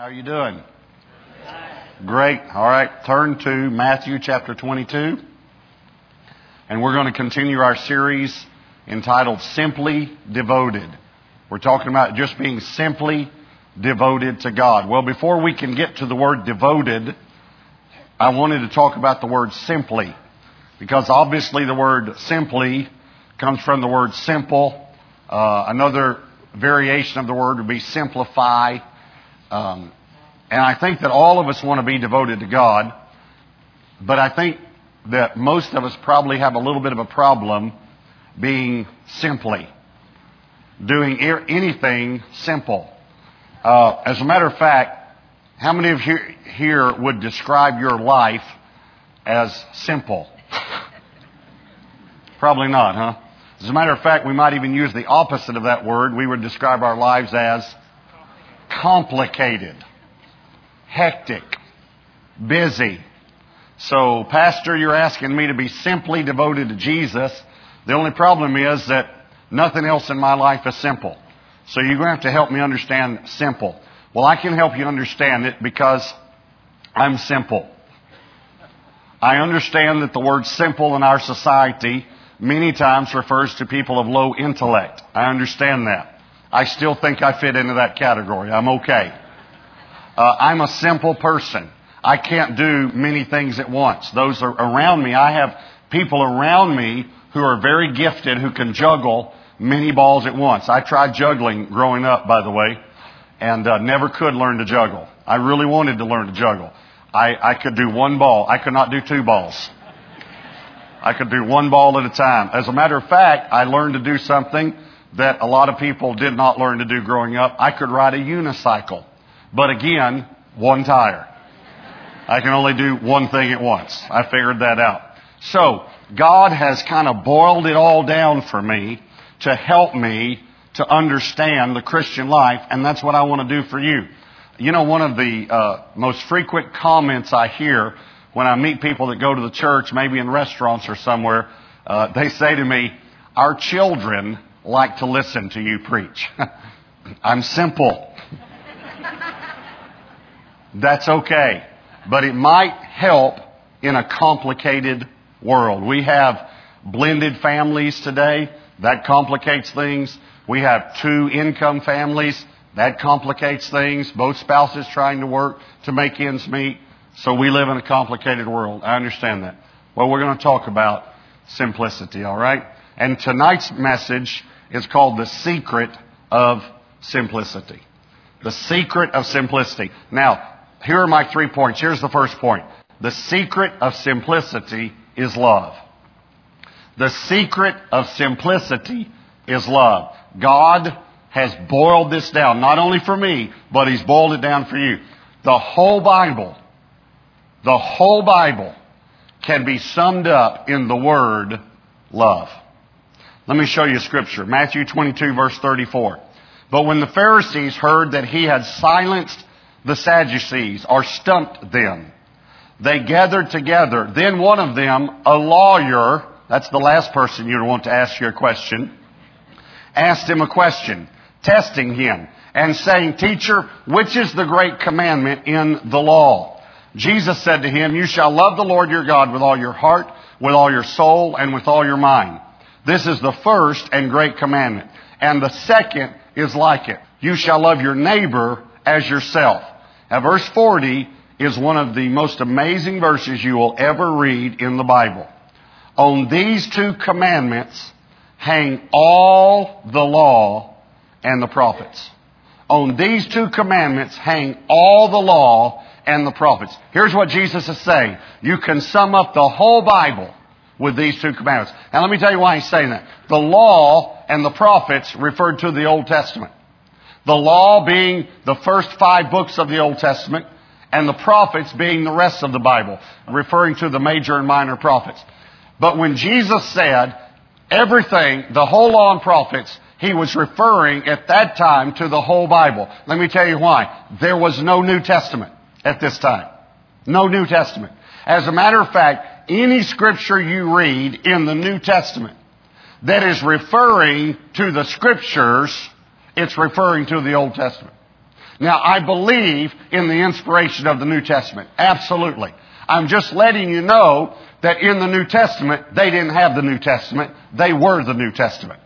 How are you doing? Great. All right. Turn to Matthew chapter 22. And we're going to continue our series entitled Simply Devoted. We're talking about just being simply devoted to God. Well, before we can get to the word devoted, I wanted to talk about the word simply. Because obviously the word simply comes from the word simple. Uh, another variation of the word would be simplify. Um, and I think that all of us want to be devoted to God, but I think that most of us probably have a little bit of a problem being simply, doing anything simple. Uh, as a matter of fact, how many of you here would describe your life as simple? Probably not, huh? As a matter of fact, we might even use the opposite of that word. We would describe our lives as complicated, hectic, busy. So, Pastor, you're asking me to be simply devoted to Jesus. The only problem is that nothing else in my life is simple. So you're going to have to help me understand simple. Well, I can help you understand it because I'm simple. I understand that the word simple in our society many times refers to people of low intellect. I understand that. I still think I fit into that category. I'm okay. Uh, I'm a simple person. I can't do many things at once. Those are around me. I have people around me who are very gifted who can juggle many balls at once. I tried juggling growing up, by the way, and uh, never could learn to juggle. I really wanted to learn to juggle. I, I could do one ball. I could not do two balls. I could do one ball at a time. As a matter of fact, I learned to do something that a lot of people did not learn to do growing up. I could ride a unicycle. But again, one tire. I can only do one thing at once. I figured that out. So, God has kind of boiled it all down for me to help me to understand the Christian life, and that's what I want to do for you. You know, one of the uh, most frequent comments I hear when I meet people that go to the church, maybe in restaurants or somewhere, uh, they say to me, Our children like to listen to you preach. I'm simple. That's okay. But it might help in a complicated world. We have blended families today. That complicates things. We have two income families. That complicates things. Both spouses trying to work to make ends meet. So we live in a complicated world. I understand that. Well, we're going to talk about simplicity, all right? And tonight's message is called The Secret of Simplicity. The Secret of Simplicity. Now, here are my three points. Here's the first point. The secret of simplicity is love. The secret of simplicity is love. God has boiled this down, not only for me, but He's boiled it down for you. The whole Bible, the whole Bible can be summed up in the word love. Let me show you scripture. Matthew 22 verse 34. But when the Pharisees heard that he had silenced the Sadducees or stumped them, they gathered together. Then one of them, a lawyer, that's the last person you'd want to ask your question. Asked him a question, testing him and saying, Teacher, which is the great commandment in the law? Jesus said to him, You shall love the Lord your God with all your heart, with all your soul, and with all your mind. This is the first and great commandment. And the second is like it. You shall love your neighbor as yourself. Now verse 40 is one of the most amazing verses you will ever read in the Bible. On these two commandments hang all the law and the prophets. On these two commandments hang all the law and the prophets. Here's what Jesus is saying. You can sum up the whole Bible with these two commandments. Now let me tell you why he's saying that. The law and the prophets referred to the Old Testament. The law being the first five books of the Old Testament, and the prophets being the rest of the Bible, referring to the major and minor prophets. But when Jesus said everything, the whole law and prophets, he was referring at that time to the whole Bible. Let me tell you why. There was no New Testament at this time. No New Testament. As a matter of fact, any scripture you read in the New Testament that is referring to the scriptures, it's referring to the Old Testament. Now, I believe in the inspiration of the New Testament. Absolutely. I'm just letting you know that in the New Testament, they didn't have the New Testament. They were the New Testament.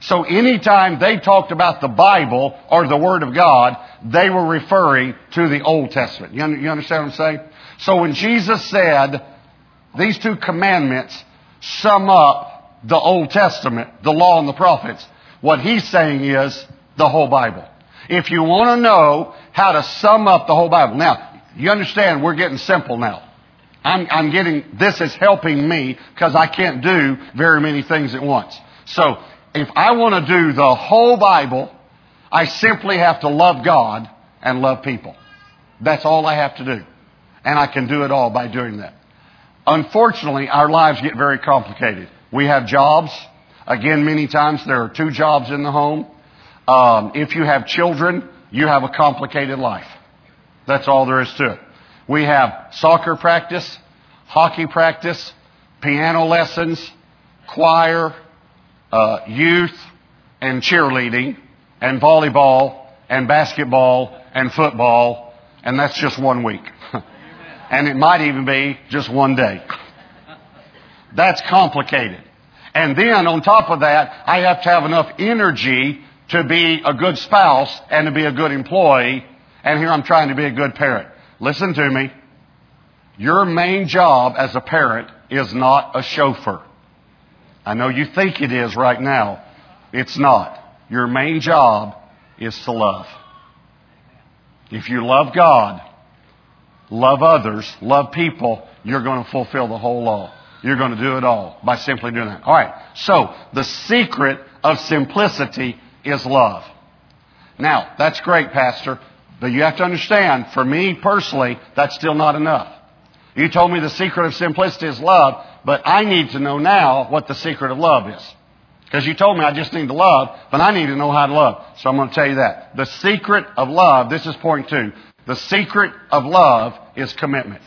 So anytime they talked about the Bible or the Word of God, they were referring to the Old Testament. You, understand what I'm saying? So when Jesus said, these two commandments sum up the Old Testament, the law and the prophets, what he's saying is the whole Bible. If you want to know how to sum up the whole Bible. Now, you understand we're getting simple now. I'm, I'm getting, this is helping me because I can't do very many things at once. So, if I want to do the whole Bible, I simply have to love God and love people. That's all I have to do. And I can do it all by doing that. Unfortunately, our lives get very complicated. We have jobs. Again, many times there are two jobs in the home. Um, if you have children, you have a complicated life. That's all there is to it. We have soccer practice, hockey practice, piano lessons, choir, uh, youth, and cheerleading, and volleyball, and basketball, and football, and that's just one week. and it might even be just one day. That's complicated. And then on top of that, I have to have enough energy to be a good spouse and to be a good employee. And here I'm trying to be a good parent. Listen to me. Your main job as a parent is not a chauffeur. I know you think it is right now. It's not. Your main job is to love. If you love God, love others, love people, you're going to fulfill the whole law. You're going to do it all by simply doing that. All right. So, the secret of simplicity is love. Now, that's great, Pastor. But you have to understand, for me personally, that's still not enough. You told me the secret of simplicity is love, but I need to know now what the secret of love is. Because you told me I just need to love, but I need to know how to love. So I'm going to tell you that. The secret of love, this is point two. The secret of love is commitment.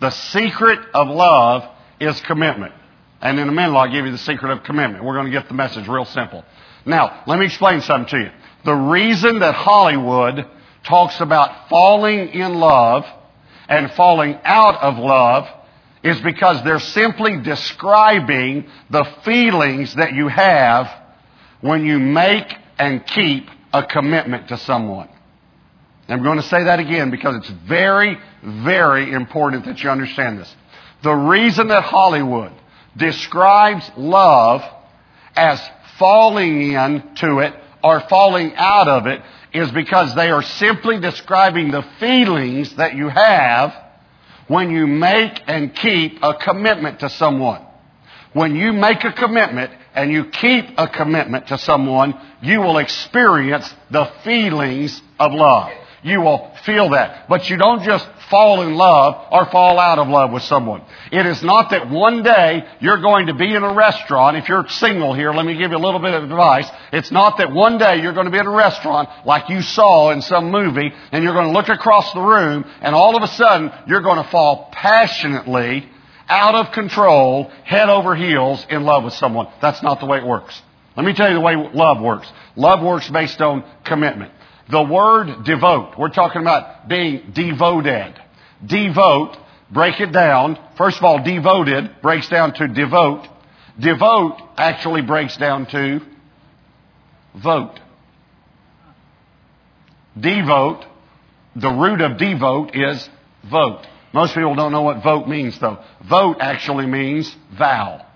The secret of love is commitment. And in a minute, I'll give you the secret of commitment. We're going to get the message real simple. Now, let me explain something to you. The reason that Hollywood talks about falling in love and falling out of love is because they're simply describing the feelings that you have when you make and keep a commitment to someone. I'm going to say that again because it's very, very important that you understand this. The reason that Hollywood describes love as falling into it or falling out of it is because they are simply describing the feelings that you have when you make and keep a commitment to someone. When you make a commitment and you keep a commitment to someone, you will experience the feelings of love. You will feel that. But you don't just fall in love or fall out of love with someone. It is not that one day you're going to be in a restaurant. If you're single here, let me give you a little bit of advice. It's not that one day you're going to be in a restaurant like you saw in some movie and you're going to look across the room and all of a sudden you're going to fall passionately out of control, head over heels in love with someone. That's not the way it works. Let me tell you the way love works. Love works based on commitment. The word devote, we're talking about being devoted. Devote, break it down. First of all, devoted breaks down to devote. Devote actually breaks down to vote. Devote, the root of devote is vote. Most people don't know what vote means though. Vote actually means vow.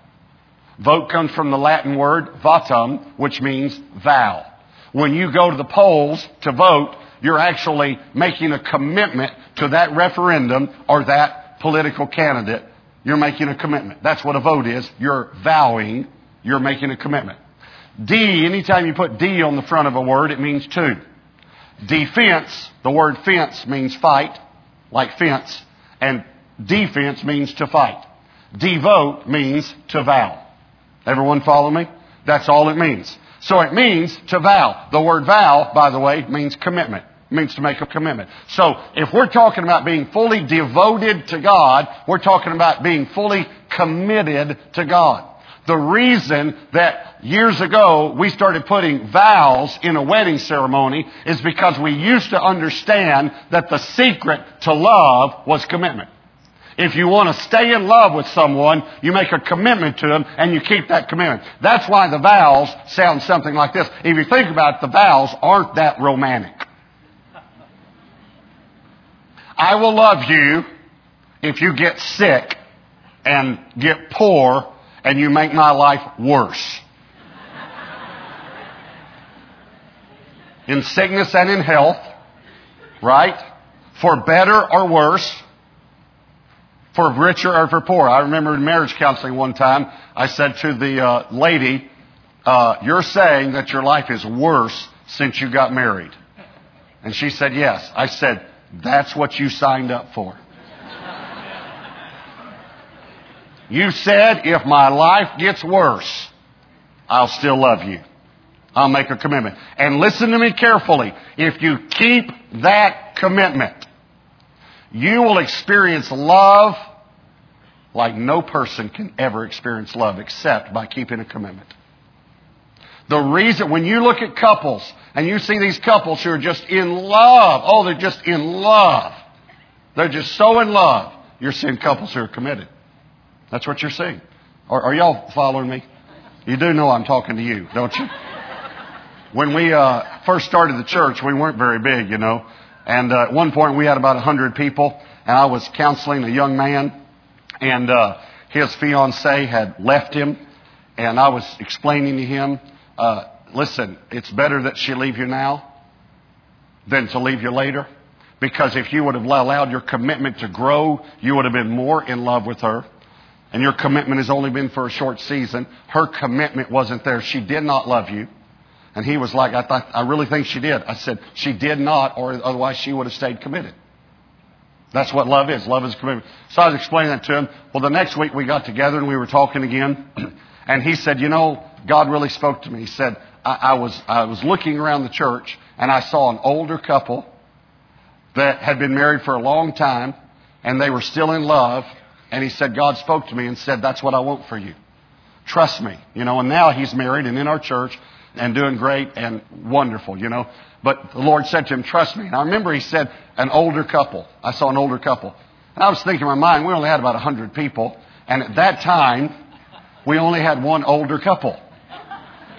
Vote comes from the Latin word votum, which means vow when you go to the polls to vote, you're actually making a commitment to that referendum or that political candidate. You're making a commitment. That's what a vote is. You're vowing. You're making a commitment. D, anytime you put D on the front of a word, it means two. Defense, the word fence means fight, like fence, and defense means to fight. Devote means to vow. Everyone follow me? That's all it means. So it means to vow. The word vow, by the way, means commitment. It means to make a commitment. So if we're talking about being fully devoted to God, we're talking about being fully committed to God. The reason that years ago we started putting vows in a wedding ceremony is because we used to understand that the secret to love was commitment. If you want to stay in love with someone, you make a commitment to them and you keep that commitment. That's why the vows sound something like this. If you think about it, the vows aren't that romantic. I will love you if you get sick and get poor and you make my life worse. in sickness and in health, right? For better or worse, for richer or for poor. I remember in marriage counseling one time, I said to the uh, lady, uh, You're saying that your life is worse since you got married. And she said, Yes. I said, That's what you signed up for. you said, If my life gets worse, I'll still love you. I'll make a commitment. And listen to me carefully. If you keep that commitment, you will experience love like no person can ever experience love except by keeping a commitment. The reason, when you look at couples and you see these couples who are just in love, oh, they're just in love. They're just so in love. You're seeing couples who are committed. That's what you're seeing. Are, are y'all following me? You do know I'm talking to you, don't you? When we uh, first started the church, we weren't very big, you know. And uh, at one point, we had about 100 people, and I was counseling a young man, and uh, his fiancee had left him, and I was explaining to him, uh, listen, it's better that she leave you now than to leave you later. Because if you would have allowed your commitment to grow, you would have been more in love with her. And your commitment has only been for a short season. Her commitment wasn't there. She did not love you. And he was like, I thought, I really think she did. I said, she did not, or otherwise she would have stayed committed. That's what love is. Love is commitment. So I was explaining that to him. Well, the next week we got together and we were talking again. And he said, you know, God really spoke to me. He said, I, I was, I was looking around the church and I saw an older couple that had been married for a long time and they were still in love. And he said, God spoke to me and said, that's what I want for you. Trust me. You know, and now he's married and in our church and doing great and wonderful, you know. But the Lord said to him, trust me. And I remember he said, an older couple. I saw an older couple. And I was thinking in my mind, we only had about 100 people. And at that time, we only had one older couple.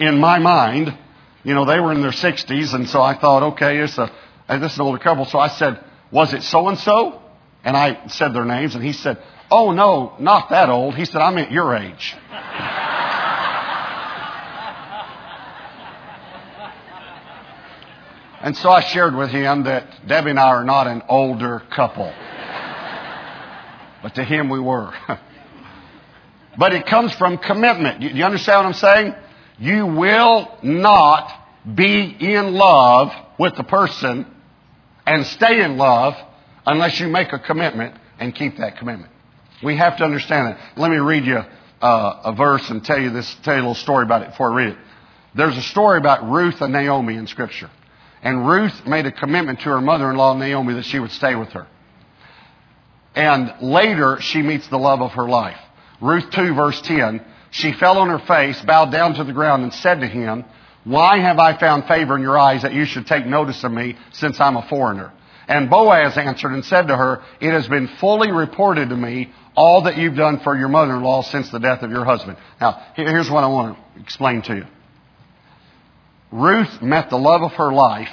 In my mind, you know, they were in their 60s. And so I thought, okay, it's a, this is an older couple. So I said, was it so and so? And I said their names. And he said, oh no, not that old. He said, I'm at your age. And so I shared with him that Debbie and I are not an older couple. but to him we were. but it comes from commitment. You, you understand what I'm saying? You will not be in love with the person and stay in love unless you make a commitment and keep that commitment. We have to understand that. Let me read you uh, a verse and tell you this, tell you a little story about it before I read it. There's a story about Ruth and Naomi in Scripture. And Ruth made a commitment to her mother-in-law, Naomi, that she would stay with her. And later, she meets the love of her life. Ruth 2 verse 10, she fell on her face, bowed down to the ground, and said to him, Why have I found favor in your eyes that you should take notice of me since I'm a foreigner? And Boaz answered and said to her, It has been fully reported to me all that you've done for your mother-in-law since the death of your husband. Now, here's what I want to explain to you. Ruth met the love of her life.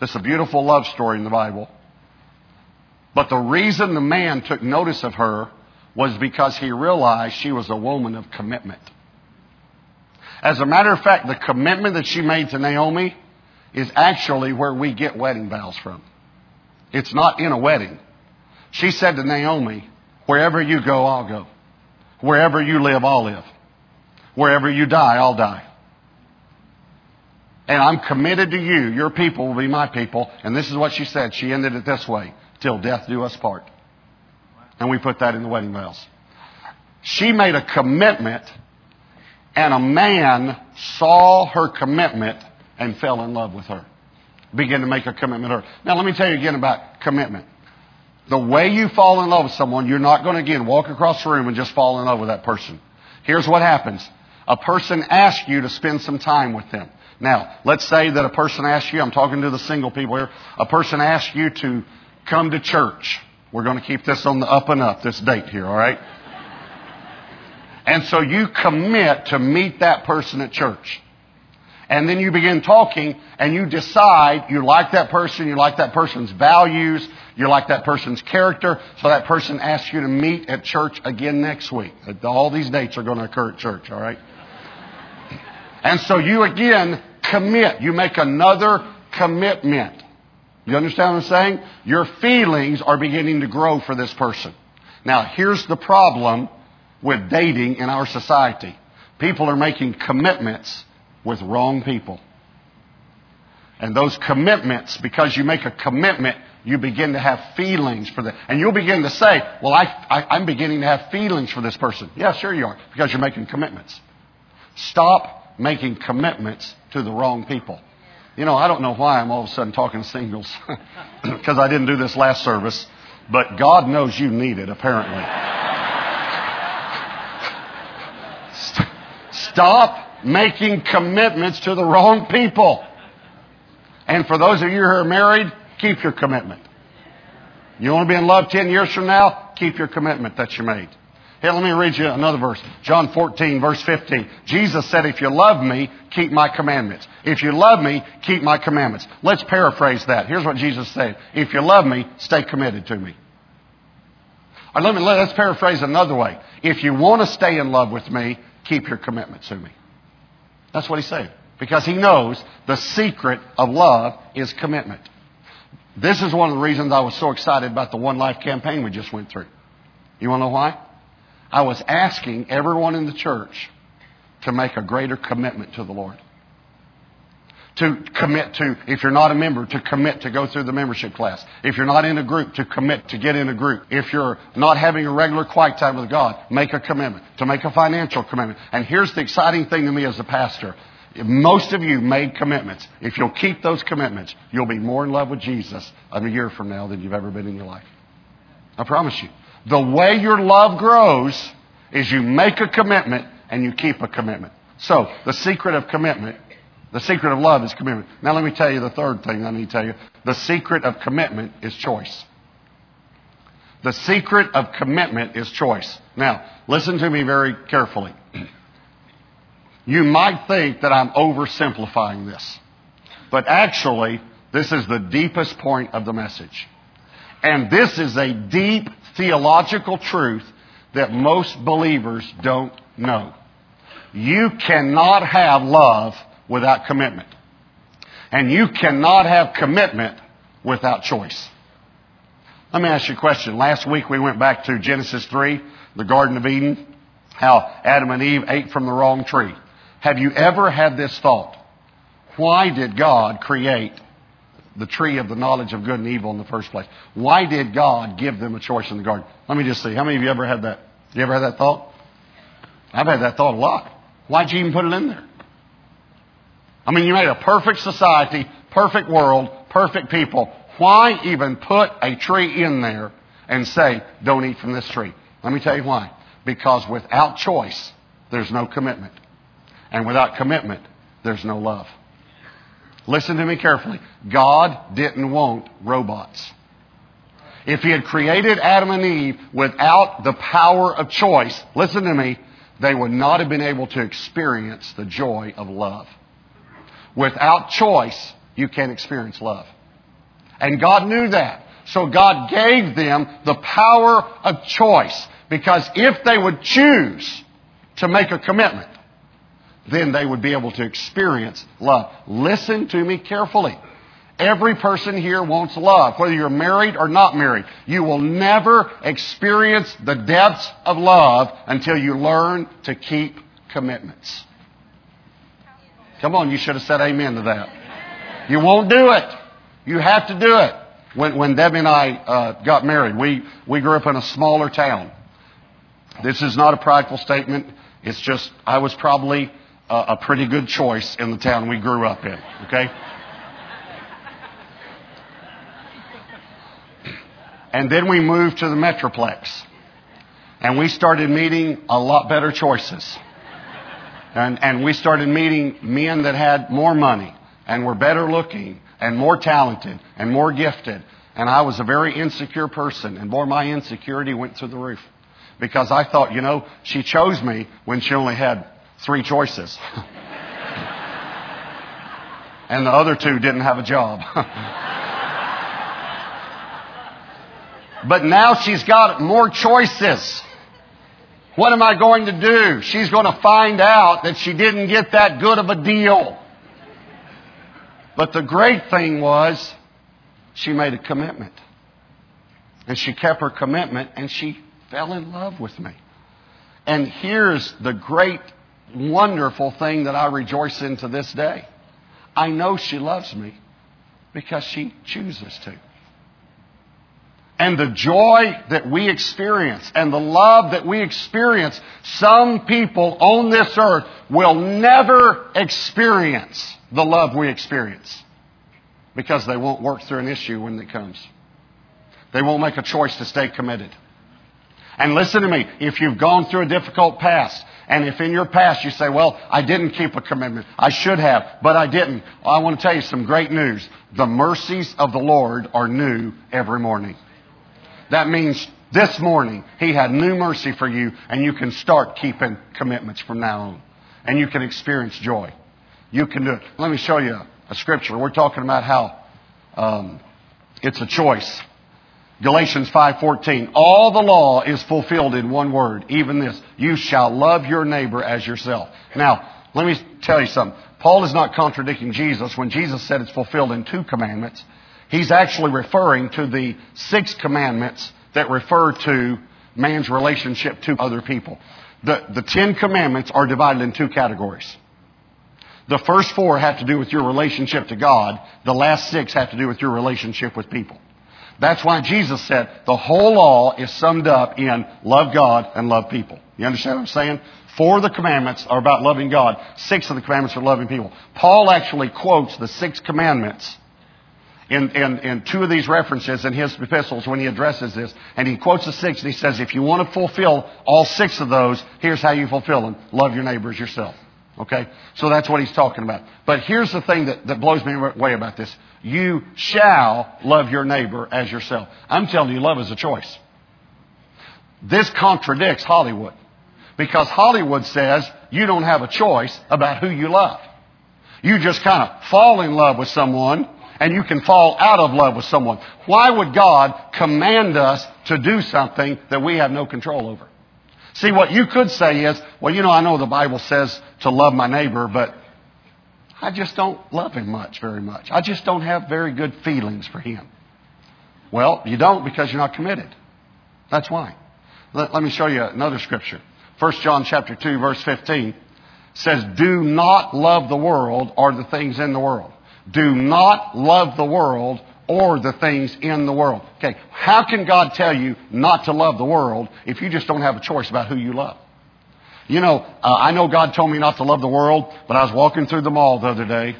This is a beautiful love story in the Bible. But the reason the man took notice of her was because he realized she was a woman of commitment. As a matter of fact, the commitment that she made to Naomi is actually where we get wedding vows from. It's not in a wedding. She said to Naomi, Wherever you go, I'll go. Wherever you live, I'll live. Wherever you die, I'll die. And I'm committed to you. Your people will be my people. And this is what she said. She ended it this way. Till death do us part. And we put that in the wedding vows. She made a commitment and a man saw her commitment and fell in love with her. Began to make a commitment to her. Now let me tell you again about commitment. The way you fall in love with someone, you're not going to again walk across the room and just fall in love with that person. Here's what happens. a person asks you to spend some time with them. Now, let's say that a person asks you, I'm talking to the single people here, a person asks you to come to church. We're going to keep this on the up and up, this date here, all right? And so you commit to meet that person at church. And then you begin talking and you decide you like that person, you like that person's values, you like that person's character, so that person asks you to meet at church again next week. All these dates are going to occur at church, all right? And so you again commit. You make another commitment. You understand what I'm saying? Your feelings are beginning to grow for this person. Now, here's the problem with dating in our society. People are making commitments with wrong people. And those commitments, because you make a commitment, you begin to have feelings for them. And you'll begin to say, well, I, I, I'm beginning to have feelings for this person. Yeah, sure you are, because you're making commitments. Stop making commitments to the wrong people. You know, I don't know why I'm all of a sudden talking singles, because I didn't do this last service, but God knows you need it, apparently. Stop making commitments to the wrong people. And for those of you who are married, keep your commitment. You want to be in love 10 years from now? Keep your commitment that you made. Hey, let me read you another verse. John 14, verse 15. Jesus said, If you love me, keep my commandments. If you love me, keep my commandments. Let's paraphrase that. Here's what Jesus said. If you love me, stay committed to me. Or let me, let's paraphrase another way. If you want to stay in love with me, keep your commitment to me. That's what he said. Because he knows the secret of love is commitment. This is one of the reasons I was so excited about the One Life campaign we just went through. You want to know why? I was asking everyone in the church to make a greater commitment to the Lord. To commit to, if you're not a member, to commit to go through the membership class. If you're not in a group, to commit to get in a group. If you're not having a regular quiet time with God, make a commitment. To make a financial commitment. And here's the exciting thing to me as a pastor. Most of you made commitments. If you'll keep those commitments, you'll be more in love with Jesus a year from now than you've ever been in your life. I promise you. The way your love grows is you make a commitment and you keep a commitment. So, the secret of commitment, the secret of love is commitment. Now, let me tell you the third thing I need to tell you. The secret of commitment is choice. The secret of commitment is choice. Now, listen to me very carefully. You might think that I'm oversimplifying this, but actually, this is the deepest point of the message. And this is a deep theological truth that most believers don't know. You cannot have love without commitment. And you cannot have commitment without choice. Let me ask you a question. Last week we went back to Genesis 3, the Garden of Eden, how Adam and Eve ate from the wrong tree. Have you ever had this thought? Why did God create the tree of the knowledge of good and evil in the first place. Why did God give them a choice in the garden? Let me just see. How many of you ever had that? You ever had that thought? I've had that thought a lot. Why'd you even put it in there? I mean, you made a perfect society, perfect world, perfect people. Why even put a tree in there and say, don't eat from this tree? Let me tell you why. Because without choice, there's no commitment. And without commitment, there's no love. Listen to me carefully. God didn't want robots. If He had created Adam and Eve without the power of choice, listen to me, they would not have been able to experience the joy of love. Without choice, you can't experience love. And God knew that. So God gave them the power of choice. Because if they would choose to make a commitment, then they would be able to experience love. Listen to me carefully. Every person here wants love, whether you're married or not married. You will never experience the depths of love until you learn to keep commitments. Come on, you should have said amen to that. You won't do it. You have to do it. When, when Debbie and I uh, got married, we, we grew up in a smaller town. This is not a prideful statement. It's just, I was probably a, a pretty good choice in the town we grew up in, okay? And then we moved to the Metroplex. And we started meeting a lot better choices. And, and we started meeting men that had more money and were better looking and more talented and more gifted. And I was a very insecure person. And boy, my insecurity went through the roof. Because I thought, you know, she chose me when she only had three choices. and the other two didn't have a job. but now she's got more choices. What am I going to do? She's going to find out that she didn't get that good of a deal. But the great thing was, she made a commitment. And she kept her commitment and she fell in love with me. And here's the great, wonderful thing that I rejoice in to this day. I know she loves me because she chooses to and the joy that we experience and the love that we experience, some people on this earth will never experience the love we experience because they won't work through an issue when it comes. They won't make a choice to stay committed. And listen to me, if you've gone through a difficult past, and if in your past you say, well, I didn't keep a commitment, I should have, but I didn't, I want to tell you some great news. The mercies of the Lord are new every morning. That means this morning He had new mercy for you, and you can start keeping commitments from now on. And you can experience joy. You can do it. Let me show you a, scripture. We're talking about how um, it's a choice. Galatians 5:14 All the law is fulfilled in one word even this you shall love your neighbor as yourself. Now, let me tell you something. Paul is not contradicting Jesus when Jesus said it's fulfilled in two commandments. He's actually referring to the six commandments that refer to man's relationship to other people. The, the Ten Commandments are divided in two categories. The first four have to do with your relationship to God. The last six have to do with your relationship with people. That's why Jesus said the whole law is summed up in love God and love people. You understand what I'm saying? Four of the commandments are about loving God. Six of the commandments are loving people. Paul actually quotes the six commandments in, in, in two of these references in his epistles when he addresses this. And he quotes the six and he says, if you want to fulfill all six of those, here's how you fulfill them. Love your neighbors yourself. Okay? So that's what he's talking about. But here's the thing that, that blows me away about this. You shall love your neighbor as yourself. I'm telling you, love is a choice. This contradicts Hollywood. Because Hollywood says you don't have a choice about who you love. You just kind of fall in love with someone and you can fall out of love with someone. Why would God command us to do something that we have no control over? See, what you could say is, well, you know, I know the Bible says to love my neighbor, but I just don't love him much, very much. I just don't have very good feelings for him. Well, you don't because you're not committed. That's why. Let, let me show you another scripture. 1 John chapter 2 verse 15 says, do not love the world or the things in the world. Do not love the world or the things in the world. Okay, how can God tell you not to love the world if you just don't have a choice about who you love? You know, uh, I know God told me not to love the world, but I was walking through the mall the other day,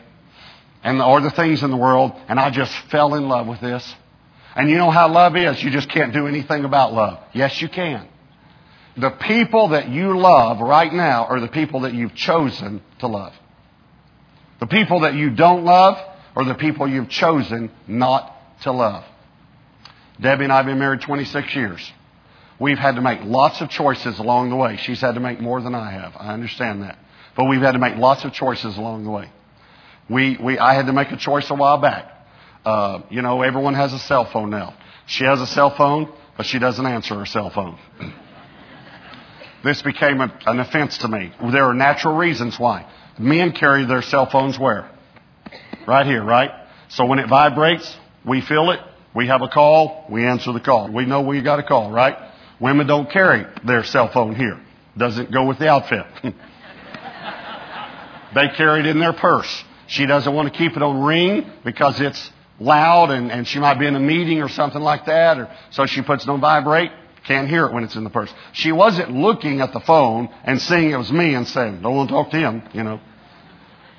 and or the things in the world, and I just fell in love with this. And you know how love is? You just can't do anything about love. Yes, you can. The people that you love right now are the people that you've chosen to love. The people that you don't love are the people you've chosen not to love. Debbie and I have been married 26 years. We've had to make lots of choices along the way. She's had to make more than I have. I understand that. But we've had to make lots of choices along the way. We, we, I had to make a choice a while back. Uh, you know, everyone has a cell phone now. She has a cell phone, but she doesn't answer her cell phone. this became a, an offense to me. There are natural reasons why. Men carry their cell phones where? Right here, right? So when it vibrates, we feel it, we have a call, we answer the call. We know we got a call, right? Women don't carry their cell phone here. Doesn't go with the outfit. they carry it in their purse. She doesn't want to keep it on ring because it's loud and, and she might be in a meeting or something like that, or so she puts it on vibrate. Can't hear it when it's in the purse. She wasn't looking at the phone and seeing it was me and saying, don't want to talk to him, you know.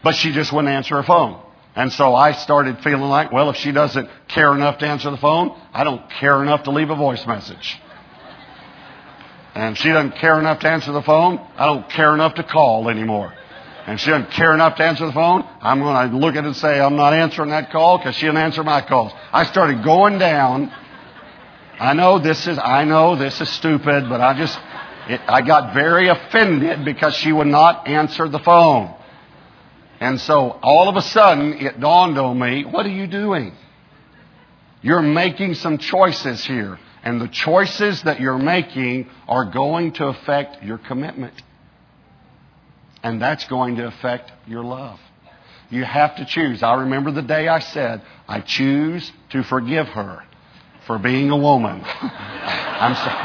But she just wouldn't answer her phone. And so I started feeling like, well, if she doesn't care enough to answer the phone, I don't care enough to leave a voice message. And she doesn't care enough to answer the phone, I don't care enough to call anymore. and she doesn't care enough to answer the phone, I'm going to look at it and say, I'm not answering that call because she didn't answer my calls. I started going down. I know this is, I know this is stupid, but I just, it, I got very offended because she would not answer the phone. And so all of a sudden it dawned on me, what are you doing? You're making some choices here. And the choices that you're making are going to affect your commitment. And that's going to affect your love. You have to choose. I remember the day I said, I choose to forgive her for being a woman. I'm sorry.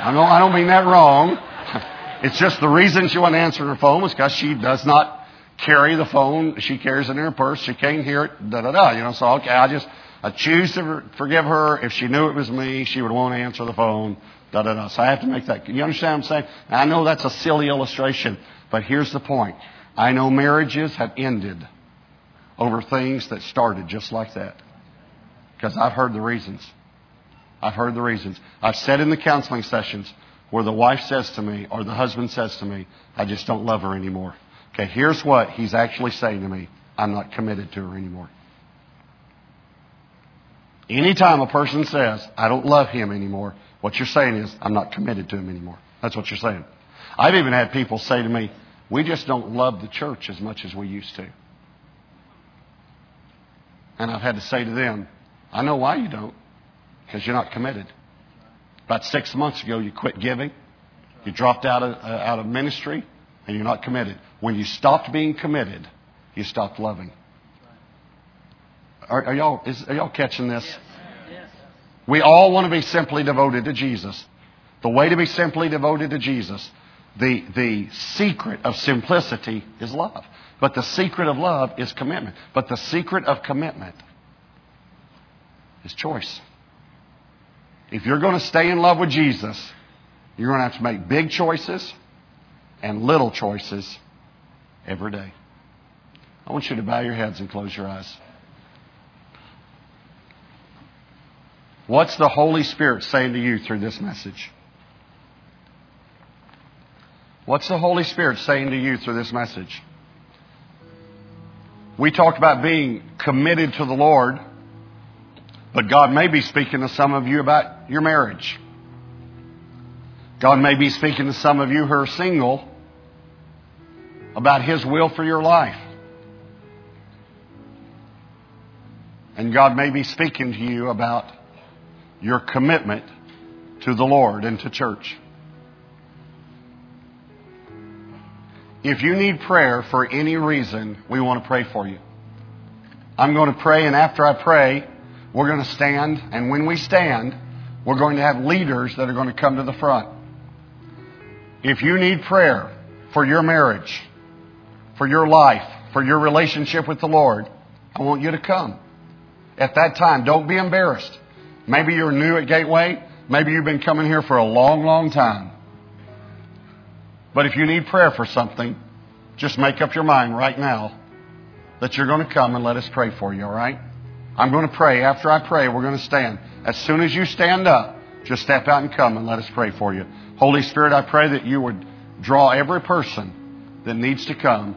I don't, I don't mean that wrong. It's just the reason she wasn't answering her phone was because she does not carry the phone. She carries it in her purse. She can't hear it. Da da da. You know. So okay, I just I choose to forgive her. If she knew it was me, she would want to answer the phone. Da da da. So I have to make that. You understand what I'm saying? I know that's a silly illustration, but here's the point. I know marriages have ended over things that started just like that. Because I've heard the reasons. I've heard the reasons. I've said in the counseling sessions where the wife says to me or the husband says to me, I just don't love her anymore. Okay, here's what he's actually saying to me. I'm not committed to her anymore. Anytime a person says, I don't love him anymore, what you're saying is, I'm not committed to him anymore. That's what you're saying. I've even had people say to me, we just don't love the church as much as we used to. And I've had to say to them, I know why you don't, because you're not committed. About six months ago, you quit giving, you dropped out of, uh, out of ministry, and you're not committed. When you stopped being committed, you stopped loving. Are, are y'all, is, are y'all catching this? We all want to be simply devoted to Jesus. The way to be simply devoted to Jesus, the, the secret of simplicity is love. But the secret of love is commitment. But the secret of commitment is choice. If you're going to stay in love with Jesus, you're going to have to make big choices and little choices every day. I want you to bow your heads and close your eyes. What's the Holy Spirit saying to you through this message? What's the Holy Spirit saying to you through this message? We talked about being committed to the Lord, but God may be speaking to some of you about your marriage. God may be speaking to some of you who are single about His will for your life. And God may be speaking to you about your commitment to the Lord and to church. If you need prayer for any reason, we want to pray for you. I'm going to pray, and after I pray, we're going to stand, and when we stand, we're going to have leaders that are going to come to the front. If you need prayer for your marriage, for your life, for your relationship with the Lord, I want you to come. At that time, don't be embarrassed. Maybe you're new at Gateway. Maybe you've been coming here for a long, long time. But if you need prayer for something, just make up your mind right now that you're going to come and let us pray for you, all right? I'm going to pray. After I pray, we're going to stand. As soon as you stand up, just step out and come and let us pray for you. Holy Spirit, I pray that you would draw every person that needs to come.